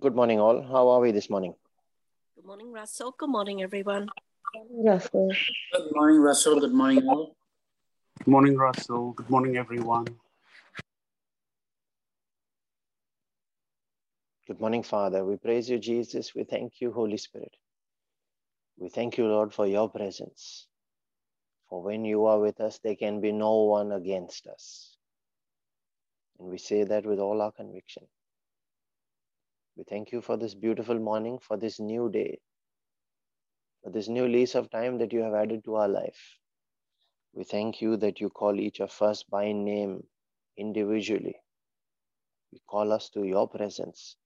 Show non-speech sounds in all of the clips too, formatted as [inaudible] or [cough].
Good morning, all. How are we this morning? Good morning, Russell. Good morning, everyone. Russell. Good morning, Russell. Good morning, all. Good morning, Russell. Good morning, everyone. Good morning, Father. We praise you, Jesus. We thank you, Holy Spirit. We thank you, Lord, for your presence. For when you are with us, there can be no one against us. And we say that with all our conviction. We thank you for this beautiful morning, for this new day, for this new lease of time that you have added to our life. We thank you that you call each of us by name individually. You call us to your presence.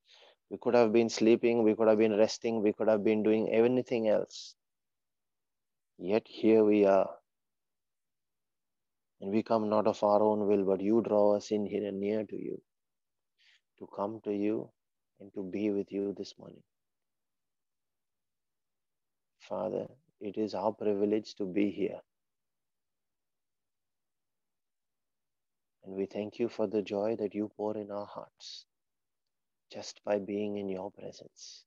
We could have been sleeping, we could have been resting, we could have been doing anything else. Yet here we are. And we come not of our own will, but you draw us in here and near to you, to come to you and to be with you this morning. Father, it is our privilege to be here. And we thank you for the joy that you pour in our hearts just by being in your presence.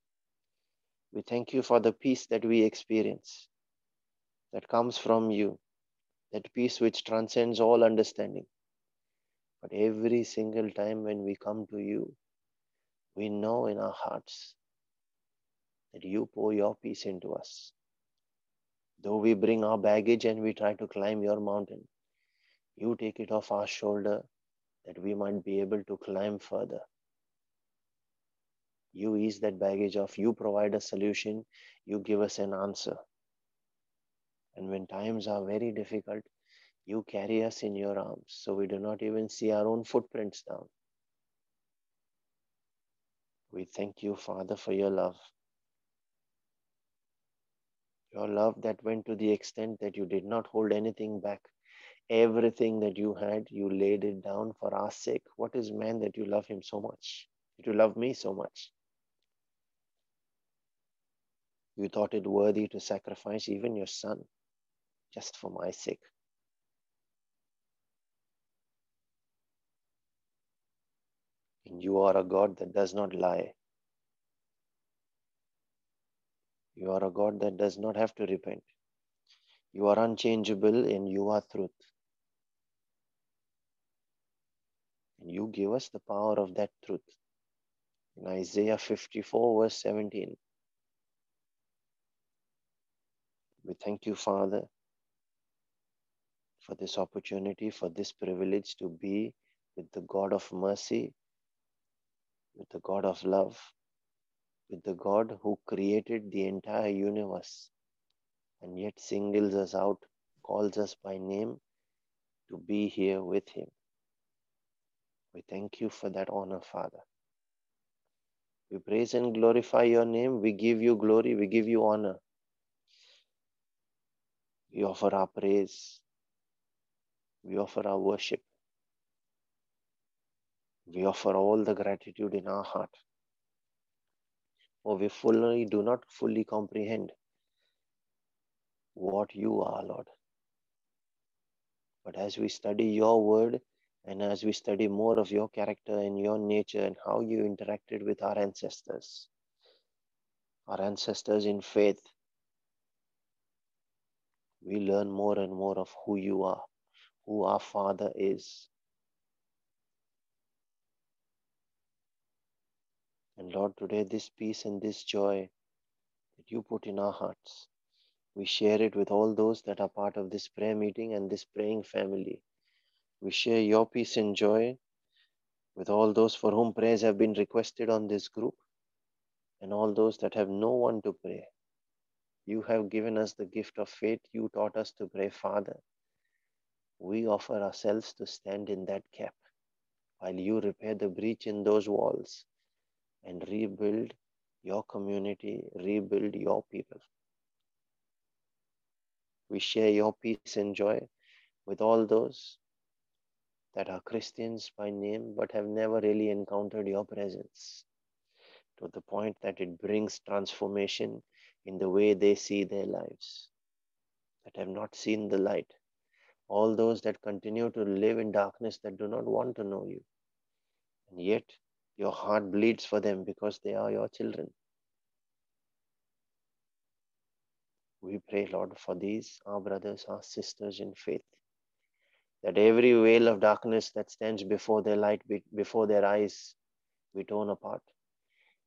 We thank you for the peace that we experience that comes from you, that peace which transcends all understanding. But every single time when we come to you, we know in our hearts that you pour your peace into us. Though we bring our baggage and we try to climb your mountain, you take it off our shoulder that we might be able to climb further. You ease that baggage off, you provide a solution, you give us an answer. And when times are very difficult, you carry us in your arms so we do not even see our own footprints down. We thank you, Father, for your love. Your love that went to the extent that you did not hold anything back. Everything that you had, you laid it down for our sake. What is man that you love him so much? That you love me so much? You thought it worthy to sacrifice even your son just for my sake. And you are a God that does not lie. You are a God that does not have to repent. You are unchangeable and you are truth. And you give us the power of that truth. In Isaiah 54, verse 17. We thank you, Father, for this opportunity, for this privilege to be with the God of mercy, with the God of love, with the God who created the entire universe and yet singles us out, calls us by name to be here with Him. We thank you for that honor, Father. We praise and glorify your name. We give you glory. We give you honor. We offer our praise. We offer our worship. We offer all the gratitude in our heart. For we fully do not fully comprehend what you are, Lord. But as we study your word and as we study more of your character and your nature and how you interacted with our ancestors, our ancestors in faith, we learn more and more of who you are, who our Father is. And Lord, today, this peace and this joy that you put in our hearts, we share it with all those that are part of this prayer meeting and this praying family. We share your peace and joy with all those for whom prayers have been requested on this group and all those that have no one to pray. You have given us the gift of faith. You taught us to pray, Father. We offer ourselves to stand in that gap while you repair the breach in those walls and rebuild your community, rebuild your people. We share your peace and joy with all those that are Christians by name but have never really encountered your presence to the point that it brings transformation in the way they see their lives, that have not seen the light, all those that continue to live in darkness that do not want to know you. And yet, Your heart bleeds for them because they are your children. We pray, Lord, for these, our brothers, our sisters in faith, that every veil of darkness that stands before their light, before their eyes, be torn apart.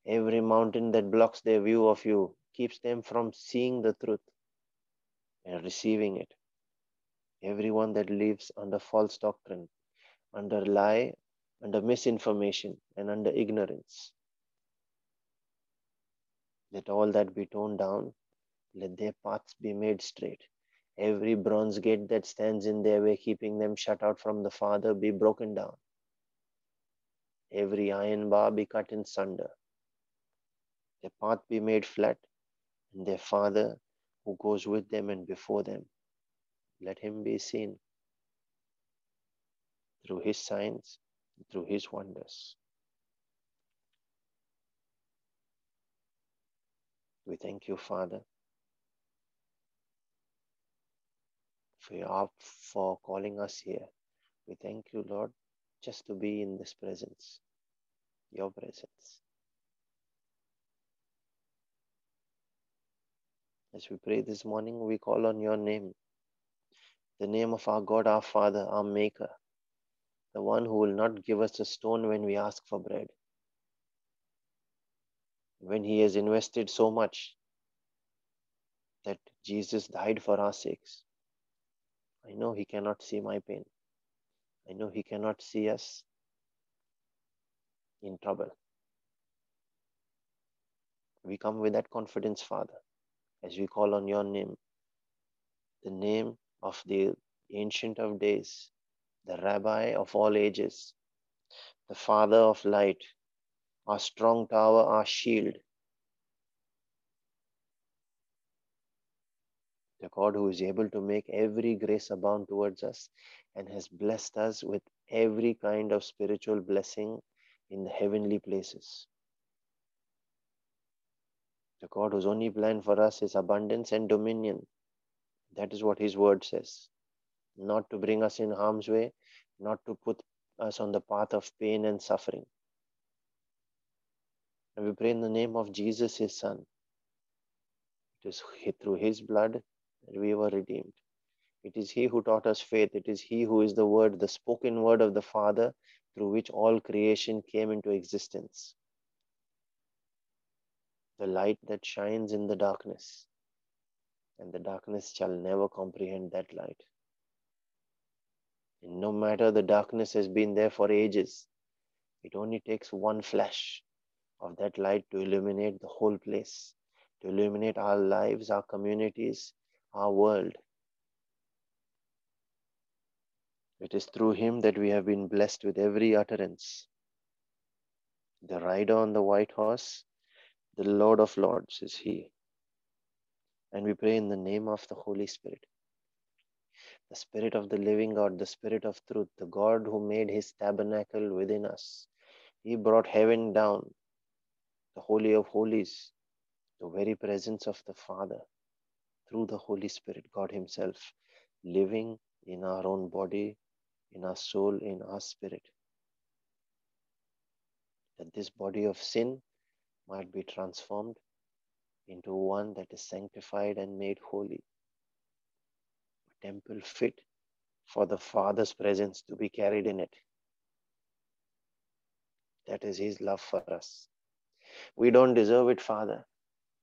Every mountain that blocks their view of you keeps them from seeing the truth and receiving it. Everyone that lives under false doctrine, under lie, under misinformation, and under ignorance, let all that be torn down let their paths be made straight. Every bronze gate that stands in their way, keeping them shut out from the Father, be broken down. Every iron bar be cut in sunder. Their path be made flat, and their Father, who goes with them and before them, let him be seen through his signs, through his wonders. We thank you, Father, for, your, for calling us here. We thank you, Lord, just to be in this presence, your presence. As we pray this morning, we call on your name, the name of our God, our Father, our Maker, the one who will not give us a stone when we ask for bread. When He has invested so much that Jesus died for our sakes. I know He cannot see my pain. I know He cannot see us in trouble. We come with that confidence, Father, as we call on your name, the name of the Ancient of Days, the Rabbi of all ages, the Father of light, our strong tower, our shield, the God who is able to make every grace abound towards us and has blessed us with every kind of spiritual blessing in the heavenly places. The God whose only plan for us is abundance and dominion. That is what His word says. Not to bring us in harm's way, not to put us on the path of pain and suffering. And we pray in the name of Jesus, His Son. It is through His blood that we were redeemed. It is He who taught us faith. It is He who is the Word, the spoken Word of the Father, through which all creation came into existence. The light that shines in the darkness, and the darkness shall never comprehend that light. And no matter the darkness has been there for ages, it only takes one flash of that light to illuminate the whole place, to illuminate our lives, our communities, our world. It is through him that we have been blessed with every utterance. The rider on the white horse, the Lord of Lords is he. And we pray in the name of the Holy Spirit, the Spirit of the living God, the Spirit of truth, the God who made his tabernacle within us. He brought heaven down, the Holy of Holies, the very presence of the Father through the Holy Spirit, God Himself, living in our own body, in our soul, in our spirit. That this body of sin might be transformed into one that is sanctified and made holy. Temple fit for the Father's presence to be carried in it. That is His love for us. We don't deserve it, Father,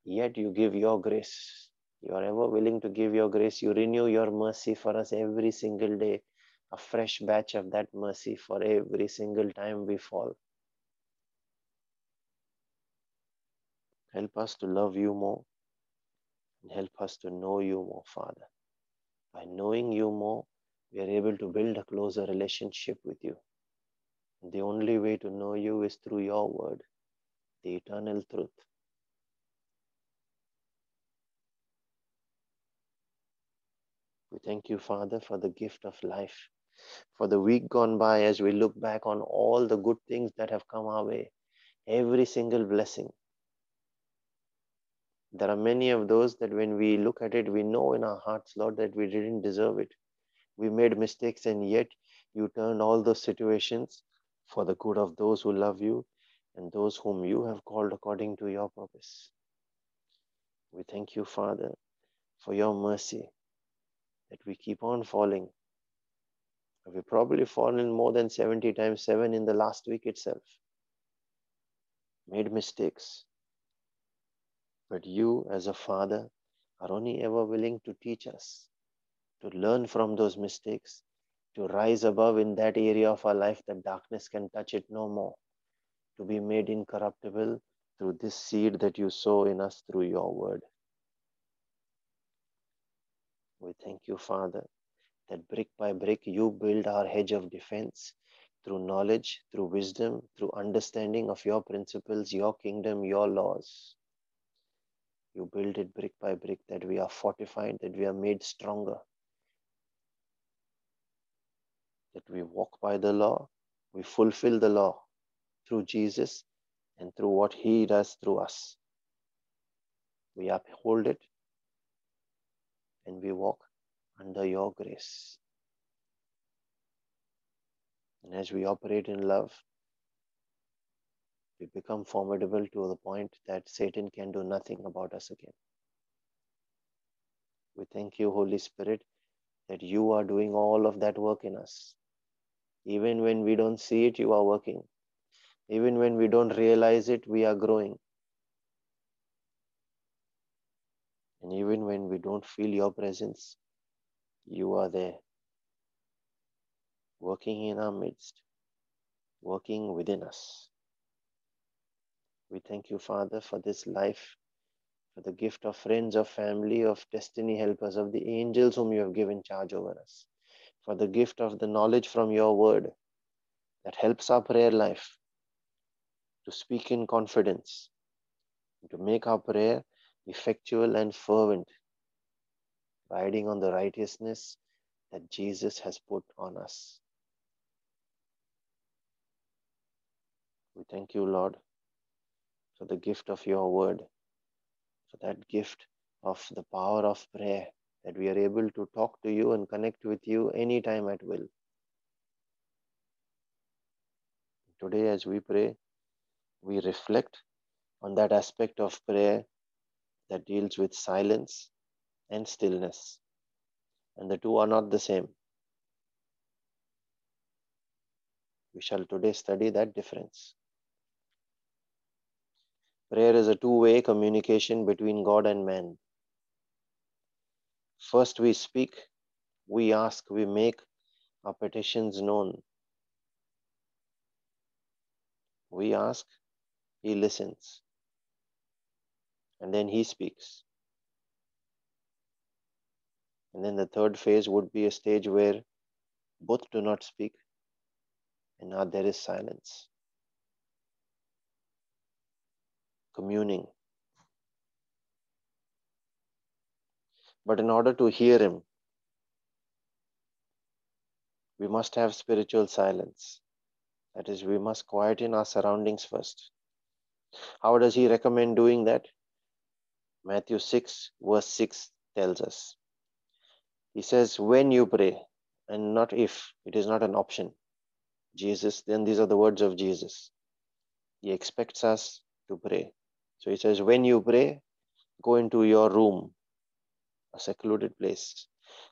yet you give your grace you are ever willing to give your grace. You renew your mercy for us every single day, a fresh batch of that mercy for every single time we fall. Help us to love you more and help us to know you more, Father. By knowing you more, we are able to build a closer relationship with you. The only way to know you is through your word, the eternal truth. We thank you, Father, for the gift of life, for the week gone by as we look back on all the good things that have come our way, every single blessing. There are many of those that when we look at it, we know in our hearts, Lord, that we didn't deserve it. We made mistakes, and yet you turned all those situations for the good of those who love you and those whom you have called according to your purpose. We thank you, Father, for your mercy that we keep on falling. We've probably fallen more than 70 times 7 in the last week itself. Made mistakes. But you, as a father, are only ever willing to teach us, to learn from those mistakes, to rise above in that area of our life that darkness can touch it no more, to be made incorruptible through this seed that you sow in us through your word. We thank you, Father, that brick by brick you build our hedge of defense through knowledge, through wisdom, through understanding of your principles, your kingdom, your laws. You build it brick by brick that we are fortified, that we are made stronger, that we walk by the law, we fulfill the law through Jesus and through what He does through us. We uphold it and we walk under your grace. And as we operate in love, we become formidable to the point that Satan can do nothing about us again. We thank you, Holy Spirit, that you are doing all of that work in us. Even when we don't see it, you are working. Even when we don't realize it, we are growing. And even when we don't feel your presence, you are there, working in our midst, working within us. We thank you, Father, for this life, for the gift of friends, of family, of destiny helpers, of the angels whom you have given charge over us, for the gift of the knowledge from your word that helps our prayer life to speak in confidence, to make our prayer effectual and fervent, riding on the righteousness that Jesus has put on us. We thank you, Lord, for the gift of your word, for that gift of the power of prayer, that we are able to talk to you and connect with you anytime at will. Today, as we pray, we reflect on that aspect of prayer that deals with silence and stillness. And the two are not the same. We shall today study that difference. Prayer is a two way communication between God and man. First, we speak, we ask, we make our petitions known. We ask, He listens, and then He speaks. And then the third phase would be a stage where both do not speak and now there is silence. Communing. But in order to hear Him, we must have spiritual silence. That is, we must quiet in our surroundings first. How does He recommend doing that? Matthew 6, verse 6 tells us. He says, when you pray, and not if, it is not an option. Jesus, then these are the words of Jesus. He expects us to pray. So he says, when you pray, go into your room, a secluded place.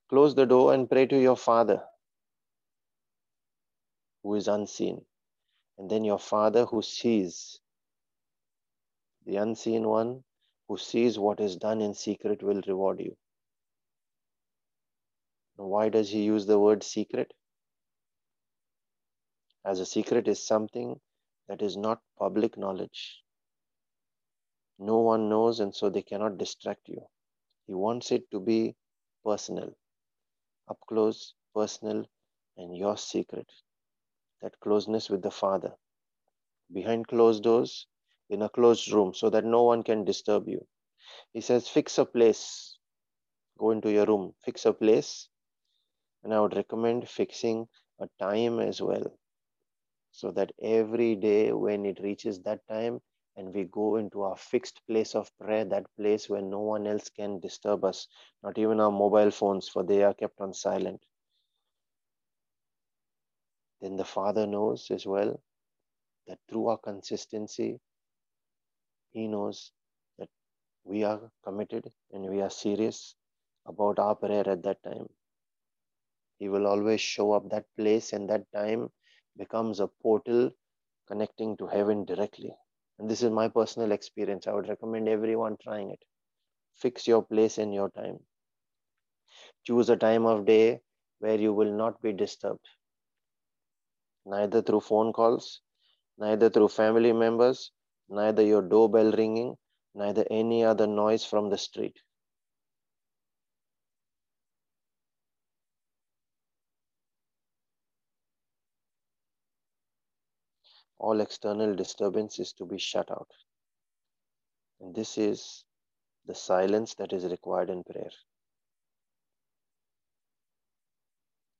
Close the door and pray to your Father who is unseen. And then your Father who sees, the unseen one who sees what is done in secret will reward you. Why does he use the word secret? As a secret is something that is not public knowledge. No one knows, and so they cannot distract you. He wants it to be personal, up close, personal, and your secret. That closeness with the Father. Behind closed doors, in a closed room, so that no one can disturb you. He says, Fix a place. Go into your room, fix a place and I would recommend fixing a time as well. So that every day when it reaches that time and we go into our fixed place of prayer, that place where no one else can disturb us, not even our mobile phones, for they are kept on silent. Then the Father knows as well that through our consistency, He knows that we are committed and we are serious about our prayer at that time. He will always show up that place, and that time becomes a portal connecting to heaven directly. And this is my personal experience. I would recommend everyone trying it. Fix your place in your time. Choose a time of day where you will not be disturbed, neither through phone calls, neither through family members, neither your doorbell ringing, neither any other noise from the street. All external disturbance is to be shut out. And this is the silence that is required in prayer.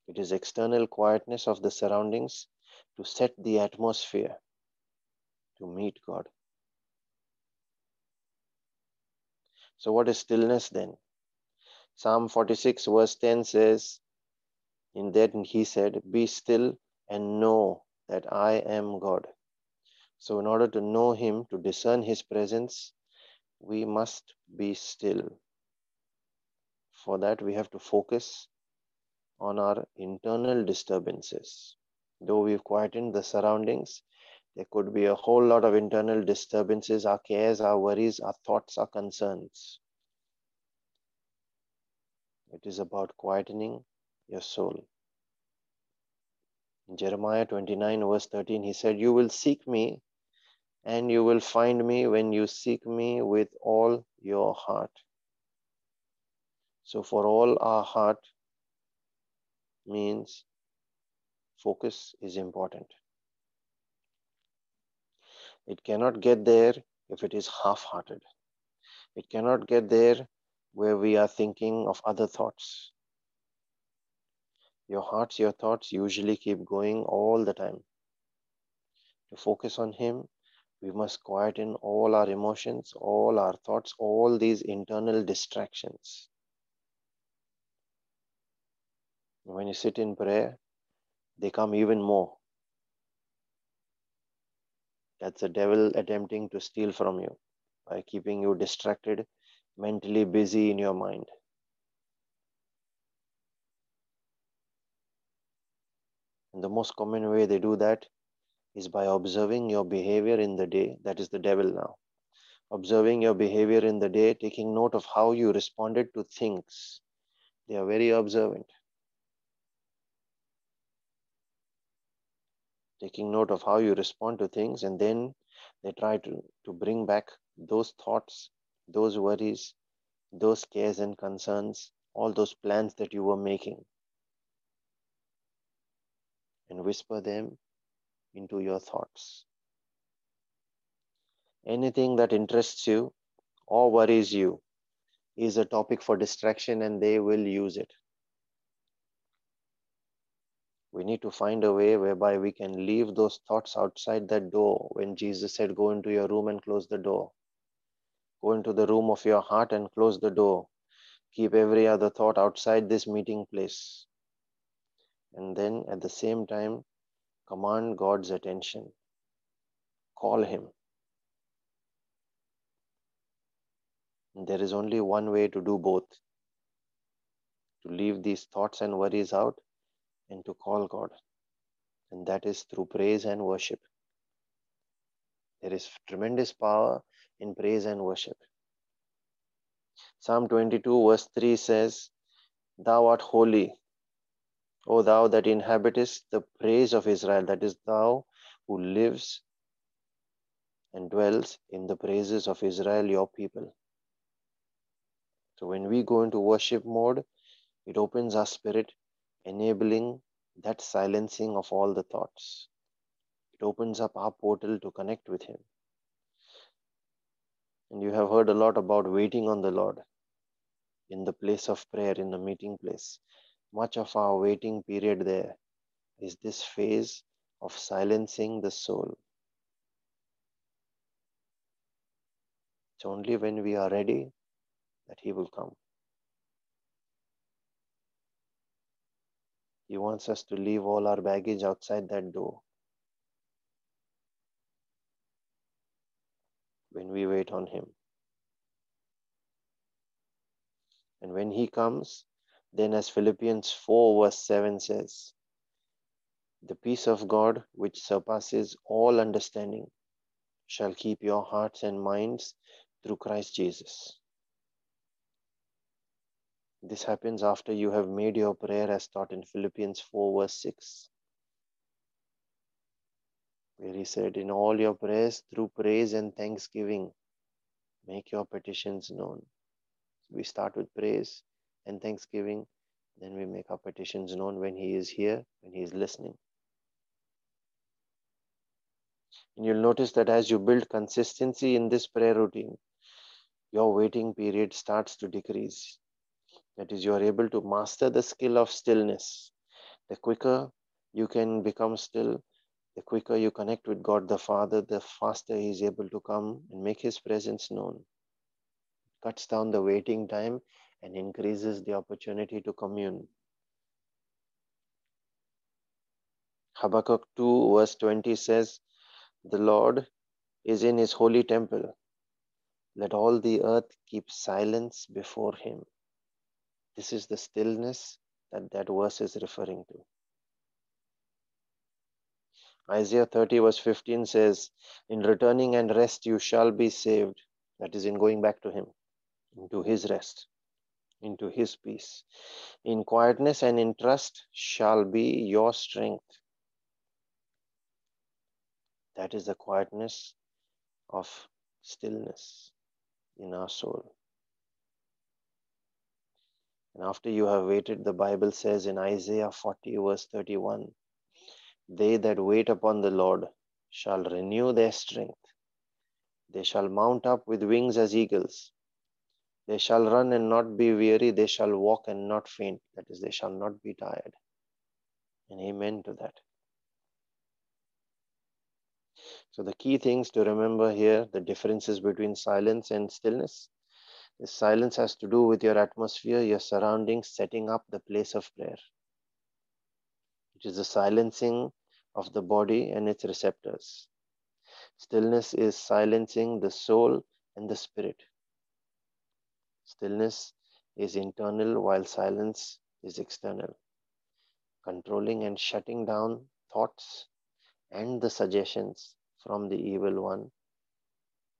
It is external quietness of the surroundings to set the atmosphere to meet God. So, what is stillness then? Psalm 46, verse 10 says, In that he said, Be still and know that I am God. So, in order to know Him, to discern His presence, we must be still. For that, we have to focus on our internal disturbances. Though we've quietened the surroundings, there could be a whole lot of internal disturbances, our cares, our worries, our thoughts, our concerns. It is about quietening your soul. In Jeremiah 29, verse 13, he said, You will seek me and you will find me when you seek me with all your heart. So, for all our heart means focus is important. It cannot get there if it is half hearted. It cannot get there where we are thinking of other thoughts. Your hearts, your thoughts usually keep going all the time. To focus on Him, we must quieten all our emotions, all our thoughts, all these internal distractions. When you sit in prayer, they come even more. That's the devil attempting to steal from you by keeping you distracted, mentally busy in your mind. The most common way they do that is by observing your behavior in the day. That is the devil now. Observing your behavior in the day, taking note of how you responded to things. They are very observant. Taking note of how you respond to things, and then they try to, to bring back those thoughts, those worries, those cares and concerns, all those plans that you were making, and whisper them into your thoughts. Anything that interests you or worries you is a topic for distraction, and they will use it. We need to find a way whereby we can leave those thoughts outside that door when Jesus said, Go into your room and close the door. Go into the room of your heart and close the door. Keep every other thought outside this meeting place. And then at the same time, command God's attention. Call Him. There is only one way to do both to leave these thoughts and worries out and to call God. And that is through praise and worship. There is tremendous power in praise and worship. Psalm 22, verse 3 says, Thou art holy, O thou that inhabitest the praise of Israel, that is, thou who lives and dwells in the praises of Israel, your people. So when we go into worship mode, it opens our spirit, enabling that silencing of all the thoughts. It opens up our portal to connect with Him. And you have heard a lot about waiting on the Lord in the place of prayer, in the meeting place. Much of our waiting period there is this phase of silencing the soul. It's only when we are ready that He will come. He wants us to leave all our baggage outside that door. when we wait on Him. And when He comes, then as Philippians 4, verse 7 says, the peace of God, which surpasses all understanding, shall keep your hearts and minds through Christ Jesus. This happens after you have made your prayer as taught in Philippians 4, verse 6, where he said, In all your prayers, through praise and thanksgiving, make your petitions known. We start with praise and thanksgiving, then we make our petitions known when He is here, when He is listening. And you'll notice that as you build consistency in this prayer routine, your waiting period starts to decrease. That is, you are able to master the skill of stillness. The quicker you can become still, the quicker you connect with God the Father, the faster He is able to come and make His presence known. It cuts down the waiting time and increases the opportunity to commune. Habakkuk 2, verse 20 says, The Lord is in his holy temple. Let all the earth keep silence before him. This is the stillness that that verse is referring to. Isaiah 30, verse 15 says, In returning and rest you shall be saved. That is, in going back to Him, into His rest, into His peace. In quietness and in trust shall be your strength. That is the quietness of stillness in our soul. And after you have waited, the Bible says in Isaiah 40, verse 31 They that wait upon the Lord shall renew their strength. They shall mount up with wings as eagles. They shall run and not be weary. They shall walk and not faint. That is, they shall not be tired. And amen to that. So, the key things to remember here the differences between silence and stillness. The silence has to do with your atmosphere, your surroundings, setting up the place of prayer. It is the silencing of the body and its receptors. Stillness is silencing the soul and the spirit. Stillness is internal while silence is external. Controlling and shutting down thoughts and the suggestions from the evil one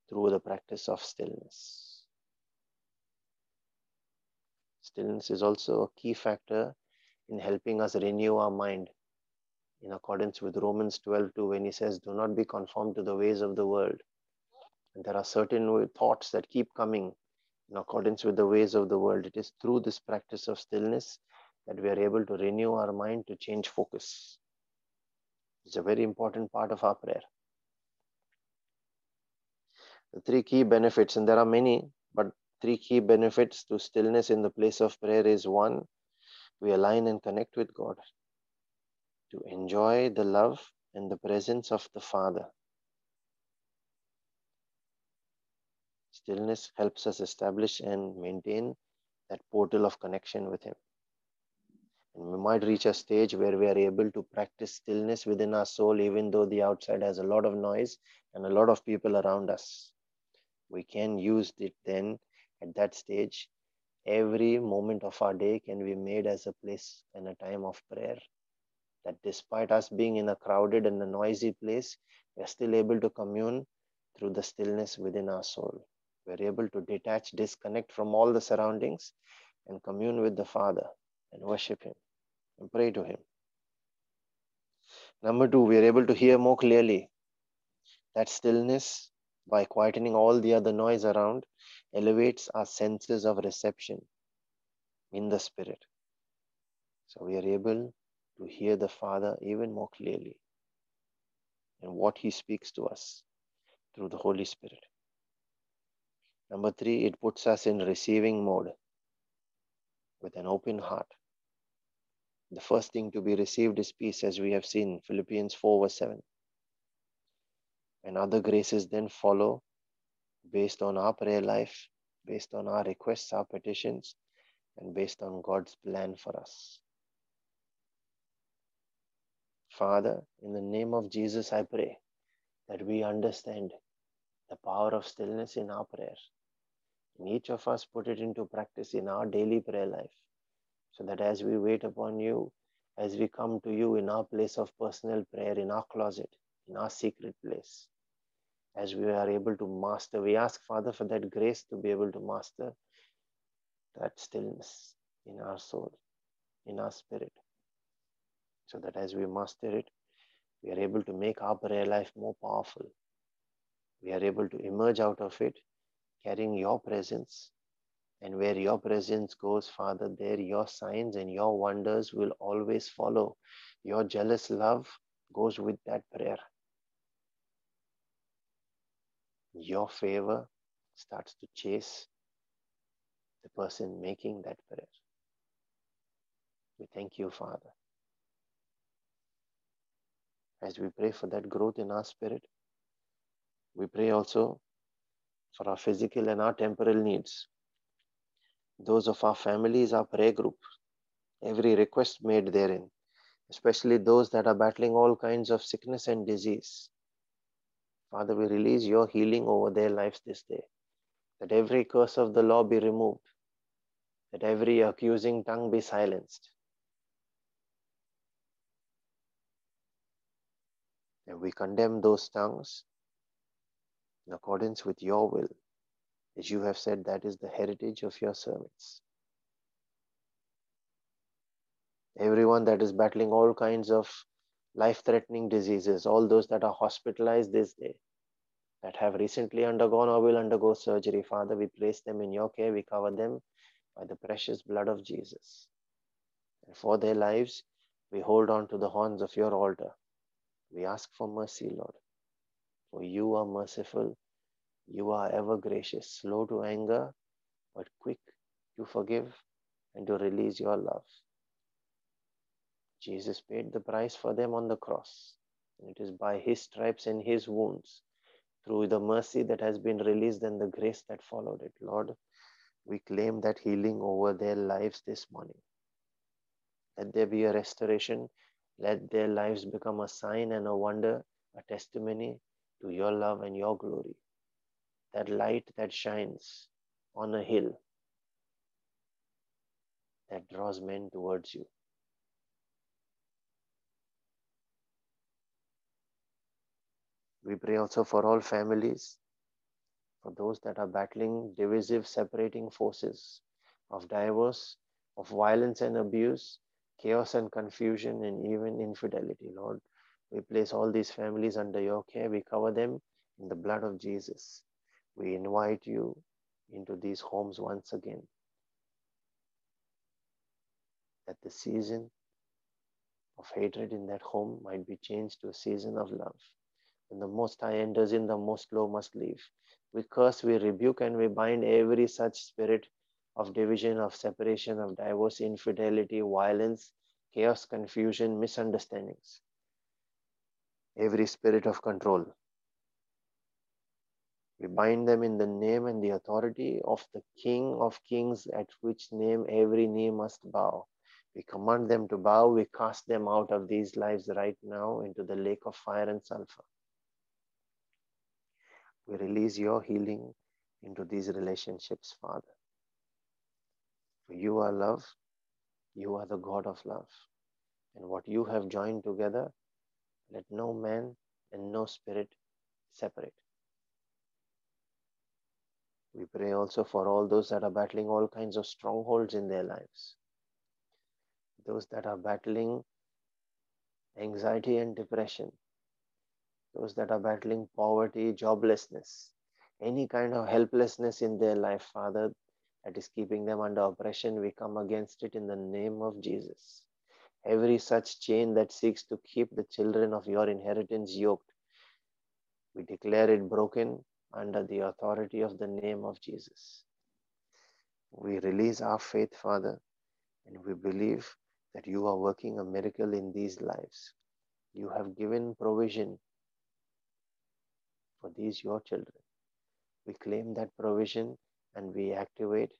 through the practice of stillness. Stillness is also a key factor in helping us renew our mind in accordance with Romans 12 2 when he says, Do not be conformed to the ways of the world. And there are certain thoughts that keep coming in accordance with the ways of the world. It is through this practice of stillness that we are able to renew our mind to change focus. It's a very important part of our prayer. The three key benefits, and there are many, but three key benefits to stillness in the place of prayer is one, we align and connect with God to enjoy the love and the presence of the Father. Stillness helps us establish and maintain that portal of connection with Him. And we might reach a stage where we are able to practice stillness within our soul, even though the outside has a lot of noise and a lot of people around us. We can use it then at that stage. Every moment of our day can be made as a place and a time of prayer. That despite us being in a crowded and a noisy place, we are still able to commune through the stillness within our soul. We're able to detach, disconnect from all the surroundings, and commune with the Father and worship Him and pray to Him. Number two, we are able to hear more clearly. That stillness, by quietening all the other noise around, elevates our senses of reception in the Spirit. So we are able to hear the Father even more clearly and what He speaks to us through the Holy Spirit. Number three, it puts us in receiving mode with an open heart. The first thing to be received is peace, as we have seen, Philippians 4, verse 7. And other graces then follow based on our prayer life, based on our requests, our petitions, and based on God's plan for us. Father, in the name of Jesus, I pray that we understand the power of stillness in our prayer. Each of us put it into practice in our daily prayer life so that as we wait upon you, as we come to you in our place of personal prayer, in our closet, in our secret place, as we are able to master, we ask, Father, for that grace to be able to master that stillness in our soul, in our spirit, so that as we master it, we are able to make our prayer life more powerful. We are able to emerge out of it carrying your presence. And where your presence goes, Father, there your signs and your wonders will always follow. Your jealous love goes with that prayer. Your favor starts to chase the person making that prayer. We thank you, Father. As we pray for that growth in our spirit, we pray also for our physical and our temporal needs. Those of our families, our prayer group, every request made therein, especially those that are battling all kinds of sickness and disease. Father, we release your healing over their lives this day. That every curse of the law be removed, that every accusing tongue be silenced. And we condemn those tongues in accordance with your will, as you have said, that is the heritage of your servants. Everyone that is battling all kinds of life threatening diseases, all those that are hospitalized this day, that have recently undergone or will undergo surgery, Father, we place them in your care, we cover them by the precious blood of Jesus. And for their lives, we hold on to the horns of your altar. We ask for mercy, Lord. For you are merciful, you are ever gracious, slow to anger, but quick to forgive and to release your love. Jesus paid the price for them on the cross. And it is by his stripes and his wounds, through the mercy that has been released and the grace that followed it. Lord, we claim that healing over their lives this morning. Let there be a restoration. Let their lives become a sign and a wonder, a testimony to your love and your glory. That light that shines on a hill that draws men towards you. We pray also for all families, for those that are battling divisive, separating forces of divorce, of violence and abuse, chaos and confusion, and even infidelity. Lord, we place all these families under your care. We cover them in the blood of Jesus. We invite you into these homes once again. That the season of hatred in that home might be changed to a season of love. When the Most High enters in, the Most Low must leave. We curse, we rebuke, and we bind every such spirit of division, of separation, of divorce, infidelity, violence, chaos, confusion, misunderstandings every spirit of control. We bind them in the name and the authority of the King of Kings, at which name every knee must bow. We command them to bow. We cast them out of these lives right now into the lake of fire and sulfur. We release your healing into these relationships, Father. For you are love, you are the God of love. And what you have joined together, let no man and no spirit separate. We pray also for all those that are battling all kinds of strongholds in their lives. Those that are battling anxiety and depression. Those that are battling poverty, joblessness, any kind of helplessness in their life, Father, that is keeping them under oppression, we come against it in the name of Jesus every such chain that seeks to keep the children of your inheritance yoked. We declare it broken under the authority of the name of Jesus. We release our faith, Father, and we believe that you are working a miracle in these lives. You have given provision for these, your children. We claim that provision and we activate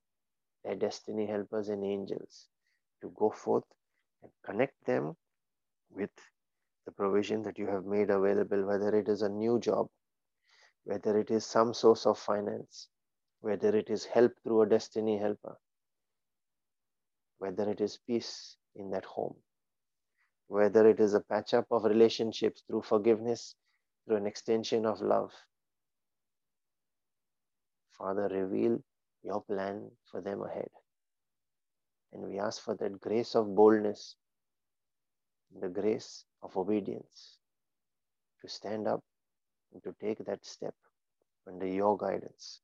their destiny helpers and angels to go forth and connect them with the provision that you have made available, whether it is a new job, whether it is some source of finance, whether it is help through a destiny helper, whether it is peace in that home, whether it is a patch up of relationships through forgiveness, through an extension of love. Father, reveal your plan for them ahead. And we ask for that grace of boldness, the grace of obedience to stand up and to take that step under your guidance.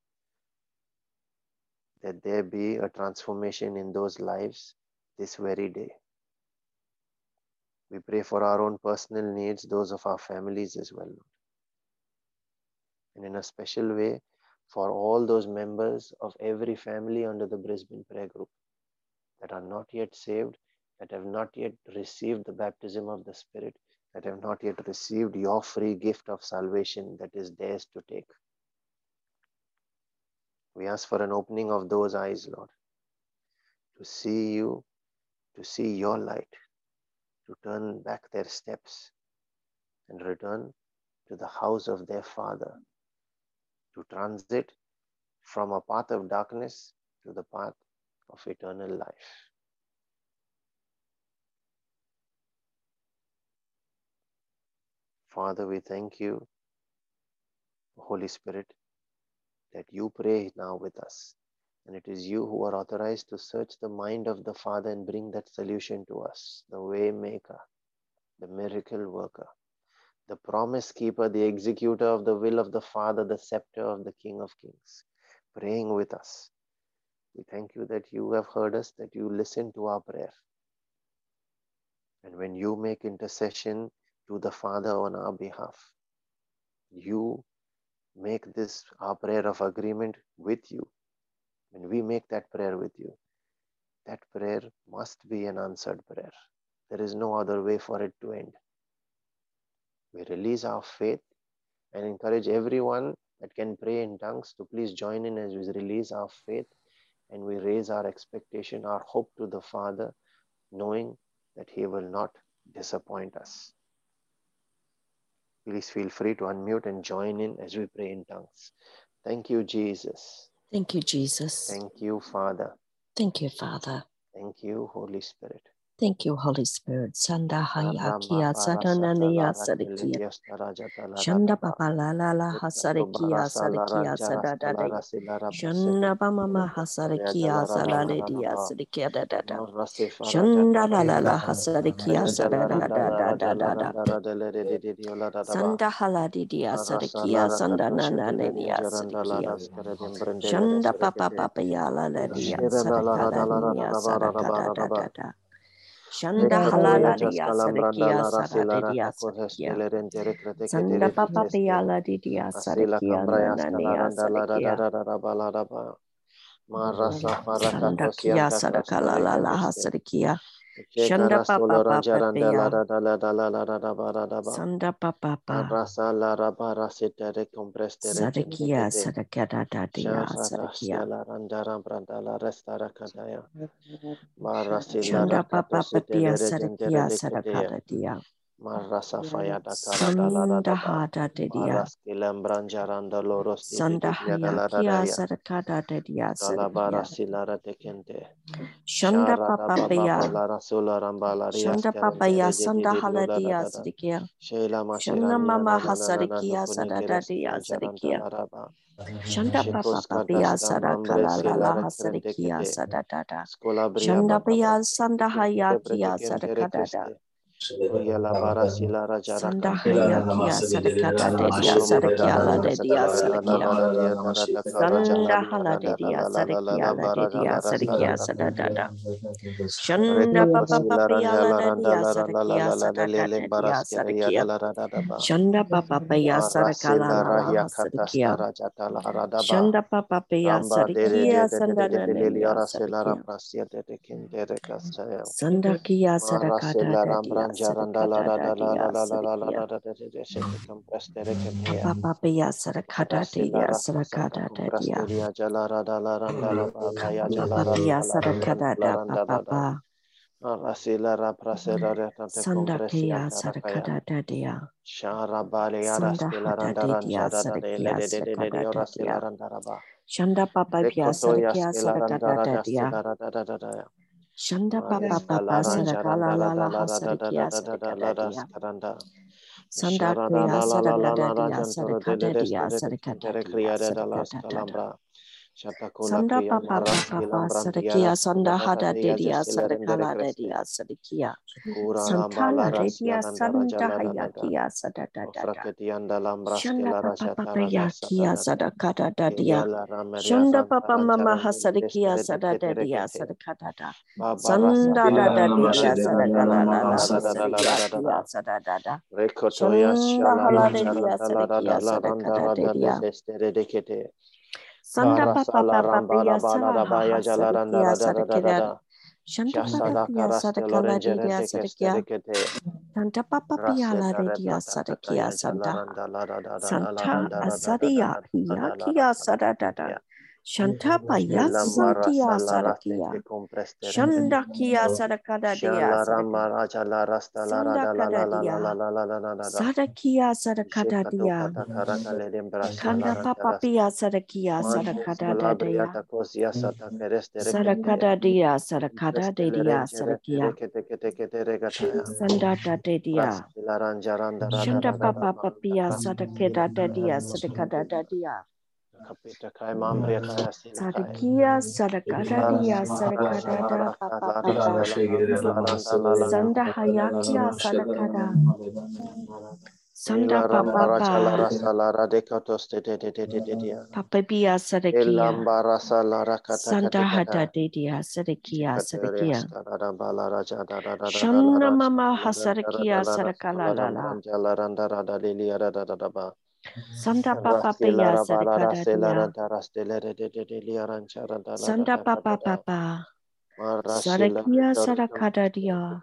That there be a transformation in those lives this very day. We pray for our own personal needs, those of our families as well, And in a special way, for all those members of every family under the Brisbane Prayer Group that are not yet saved, that have not yet received the baptism of the Spirit, that have not yet received your free gift of salvation that is theirs to take. We ask for an opening of those eyes, Lord, to see you, to see your light, to turn back their steps and return to the house of their Father, to transit from a path of darkness to the path of eternal life. Father, we thank you, Holy Spirit, that you pray now with us. And it is you who are authorized to search the mind of the Father and bring that solution to us, the way maker, the miracle worker, the promise keeper, the executor of the will of the Father, the scepter of the King of Kings, praying with us. We thank you that you have heard us, that you listen to our prayer. And when you make intercession to the Father on our behalf, you make this our prayer of agreement with you. When we make that prayer with you, that prayer must be an answered prayer. There is no other way for it to end. We release our faith and encourage everyone that can pray in tongues to please join in as we release our faith and we raise our expectation, our hope to the Father, knowing that He will not disappoint us. Please feel free to unmute and join in as we pray in tongues. Thank you, Jesus. Thank you, Jesus. Thank you, Father. Thank you, Father. Thank you, Holy Spirit. Thank you, Holy Spirit. Sanda haya kia sadana niya sadikia. Shanda papa la la la hasarikia sadikia sadadada. Shanda pama ma hasarikia salale dia sadikia da da da. Shanda la la la hasarikia sadadada da da da. da da. Sanda haladi dia sadikia sanda na na niya sadikia. Shanda papa papa ya la la dia sadakala niya sadakada da da da. Shanda halala dia sarikia sarade dia sarikia. Sanda papa piala di dia sarikia nanania sarikia. Sanda kia sarakala la la hasarikia. Shanda papa papa pia. Sanda papa papa. Sarikia sarakada da dia sarikia. [laughs] Shanda papa papia sarikia sarakada dia. Marasa faya da Sanda hada de dia. Kilambranjaranda loro Sanda haya kia sarakada de dia Kalabara sarikia. silara tekente. Shanda papa baba pia. balara sula rambala Shanda papa ya sanda haladia sarikia. Sheila Shanda mama hasarikia sarada dia laraba. Shanda papa Shikoska papia dasta mambre sarakala la la silara hasarikia bria Shanda baba. sanda haya kia Pretekentere sarakadada. keste. Kuya la bara Sanda kante. haya kia sarakada de dia Ashombre sarakia la kadaya de dia sakala randa sarakia. lara dia dara da Sanda hala de dia la de dia sadadada. Shanda Reka papa pasila papia la ranja la de randa dia de. Shanda papa paya sarakala Marasila la la rahya hasarakia. katasta rajata la ra da ba. Shanda papa de. Sanda kia de papaya sarakada Marasila dia rakasata sarakada da kompres dia. de ya jala ra da la randa la ba ba ya Papa jala ra papaya la la randa sarakada la da randa la da. papa. Sanda kia sarakada dadia. Sanda hadadia sarakia sarakada dadia. Shanda papa pia sarakia sarakada dadia. Shanda papa papa sarakala la la ha sarakia sarakada dadia. Sanda kia sarakada dadia sarakada dadia sarakada dadia sarakada dadia. Sanda papa papa sadakia sanda hada dedia sadakala dedia sadakia. Santala dedia sanda hayakia sadadada. Shanda papa papa yakia sadakada dadia. Shanda papa mama hasadakia sadadadia sadakada. Sanda dada dedia sadakala la la sadakia sadadada. Shanda hala dedia sadakia sadakada dedia. Sanda papa papa ya sara ha sarakia sarakira. Shanda papa ya sarakala diya sarakia. Santa papa pia la diya sarakia santa. Santa asariya hiya kia saradada. Shanta paya santia sarakia. Shanda kia sarakada diya Sanda kada diya. Sarakia sarakada diya. Kanda papa pia sarakia sarakada diya. Sarakada dia, sarakada dia, sarakia. Sandata dia. Shanda papa papia, sarakeda dia, sarakada dia. Sarakia, sarakada dia, sarakada da papa papa. Sanda hayakia sarakada. Sanda papa papa. Papa bia sarakia. Sanda hada dia, sarakia, sarakia. Shanda mama hasarakia sarakala lala. Sanda papa pia sarakada dia. Papa papa. Sarakia sarakada dia.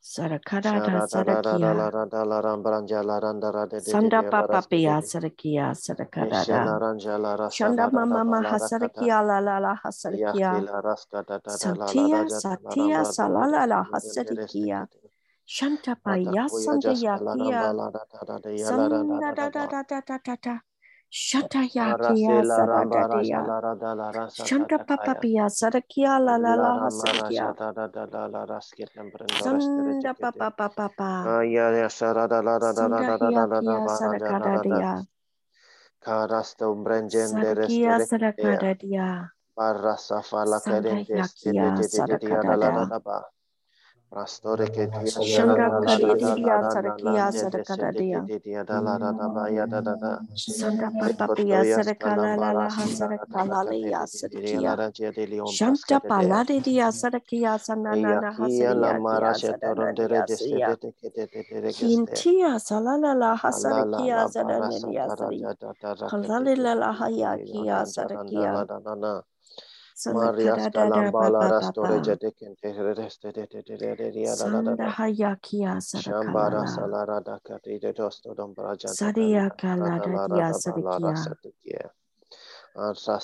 Sarakada da sarakia. Sanda papa pia sarakia sarakada da. Shanda mama mahasarakia la la la hasarakia. Satia satia salala la hasarakia. Shanta paya sanda yakia. Sanda da da da da da da da. Shanta yakia saradadia. Shanta papa pia sarakia la la la hasarakia. Sanda yakia sarakadadia. Shanda kadidia sarakia sarakadadia. Sarakala sarakia. Shanta paladidia sarakia sanana sadanadia sari. Kalala la hayakia sarakia. Sanda hayakia sarakala. Sadia kala dia sarakia.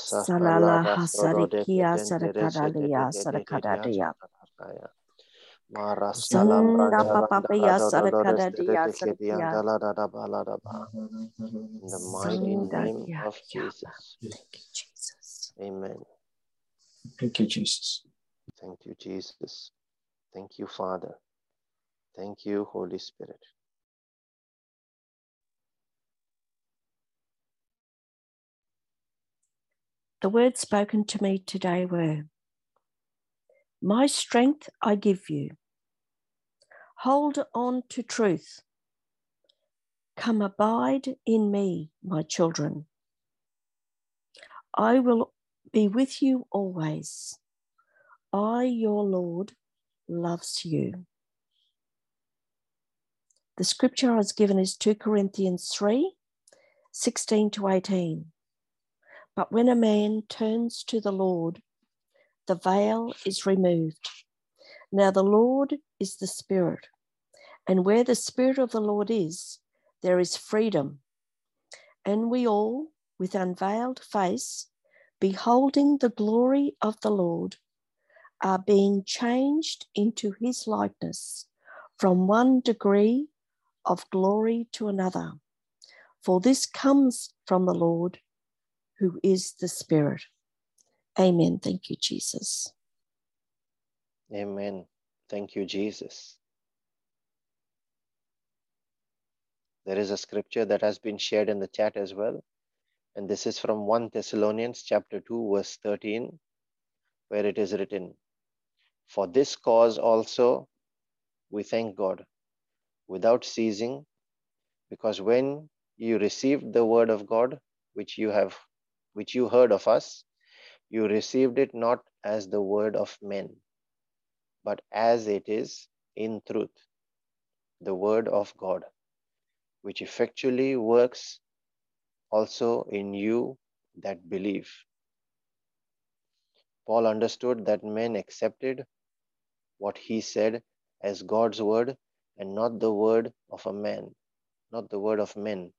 Salala hasarikia sarakadalia sarakadalia. Sanda papaya sarakadalia sarakia. In the mighty name of Jesus. Thank you, Jesus. Amen. Thank you, Jesus. Thank you, Jesus. Thank you, Father. Thank you, Holy Spirit. The words spoken to me today were My strength I give you. Hold on to truth. Come abide in me, my children. I will be with you always. I, your Lord, loves you. The scripture I was given is 2 Corinthians 3 16 to 18. But when a man turns to the Lord, the veil is removed. Now the Lord is the Spirit, and where the Spirit of the Lord is, there is freedom. And we all, with unveiled face, beholding the glory of the Lord, are being changed into his likeness from one degree of glory to another. For this comes from the Lord, who is the Spirit. Amen. Thank you, Jesus. Amen. Thank you, Jesus. There is a scripture that has been shared in the chat as well. And this is from 1 Thessalonians chapter 2, verse 13, where it is written, For this cause also we thank God without ceasing, because when you received the word of God, which you have which you heard of us, you received it not as the word of men, but as it is in truth, the word of God, which effectually works also in you that believe. Paul understood that men accepted what he said as God's word and not the word of a man, not the word of men.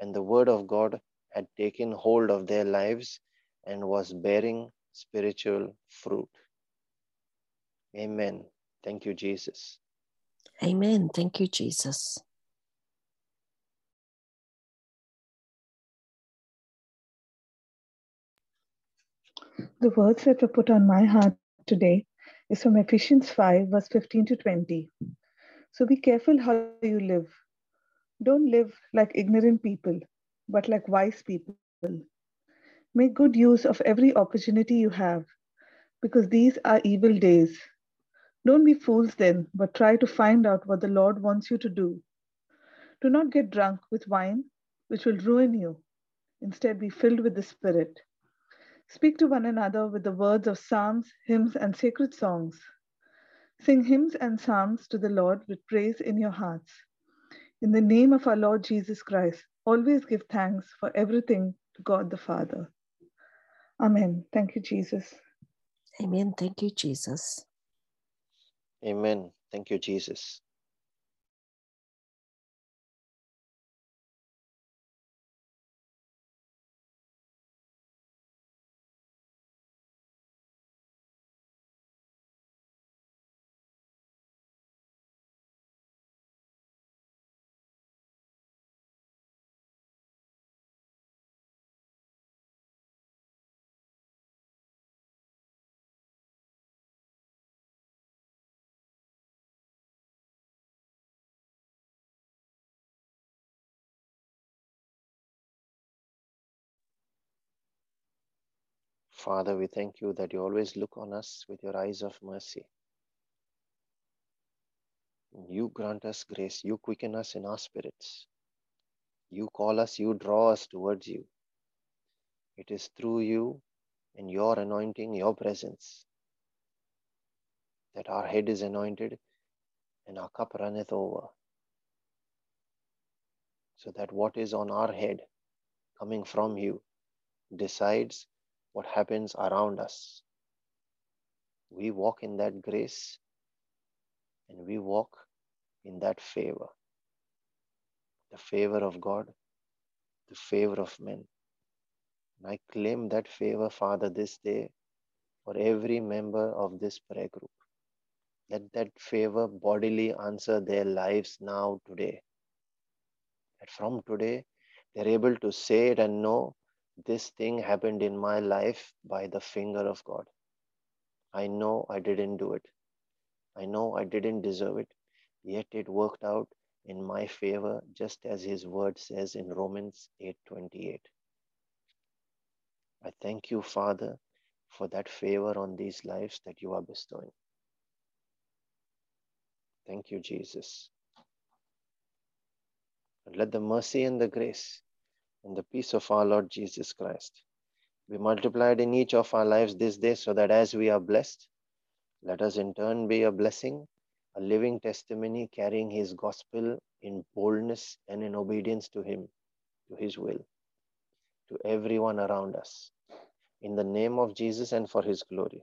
And the word of God had taken hold of their lives and was bearing spiritual fruit. Amen. Thank you, Jesus. Amen. Thank you, Jesus. The words that were put on my heart today is from Ephesians 5, verse 15 to 20. So be careful how you live. Don't live like ignorant people, but like wise people. Make good use of every opportunity you have, because these are evil days. Don't be fools then, but try to find out what the Lord wants you to do. Do not get drunk with wine, which will ruin you. Instead, be filled with the Spirit. Speak to one another with the words of psalms, hymns, and sacred songs. Sing hymns and psalms to the Lord with praise in your hearts. In the name of our Lord Jesus Christ, always give thanks for everything to God the Father. Amen. Thank you, Jesus. Amen. Thank you, Jesus. Amen. Thank you, Jesus. Father, we thank you that you always look on us with your eyes of mercy. You grant us grace, you quicken us in our spirits. You call us, you draw us towards you. It is through you and your anointing, your presence, that our head is anointed and our cup runneth over. So that what is on our head coming from you decides what happens around us. We walk in that grace and we walk in that favor the favor of God, the favor of men. And I claim that favor, Father, this day for every member of this prayer group. Let that favor bodily answer their lives now, today. That from today, they're able to say it and know this thing happened in my life by the finger of God. I know I didn't do it. I know I didn't deserve it, yet it worked out in my favor just as his word says in Romans 8:28. I thank you, Father, for that favor on these lives that you are bestowing. Thank you, Jesus. And let the mercy and the grace and the peace of our Lord Jesus Christ be multiplied in each of our lives this day so that as we are blessed, let us in turn be a blessing, a living testimony carrying his gospel in boldness and in obedience to him, to his will, to everyone around us. In the name of Jesus and for his glory.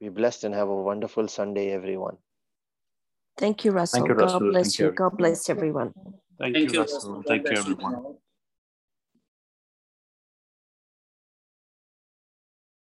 Be blessed and have a wonderful Sunday, everyone. Thank you, Russell. Thank you, Russell. God bless Thank you. you. God bless everyone. Thank, Thank you, you, Russell. Thank you, everyone.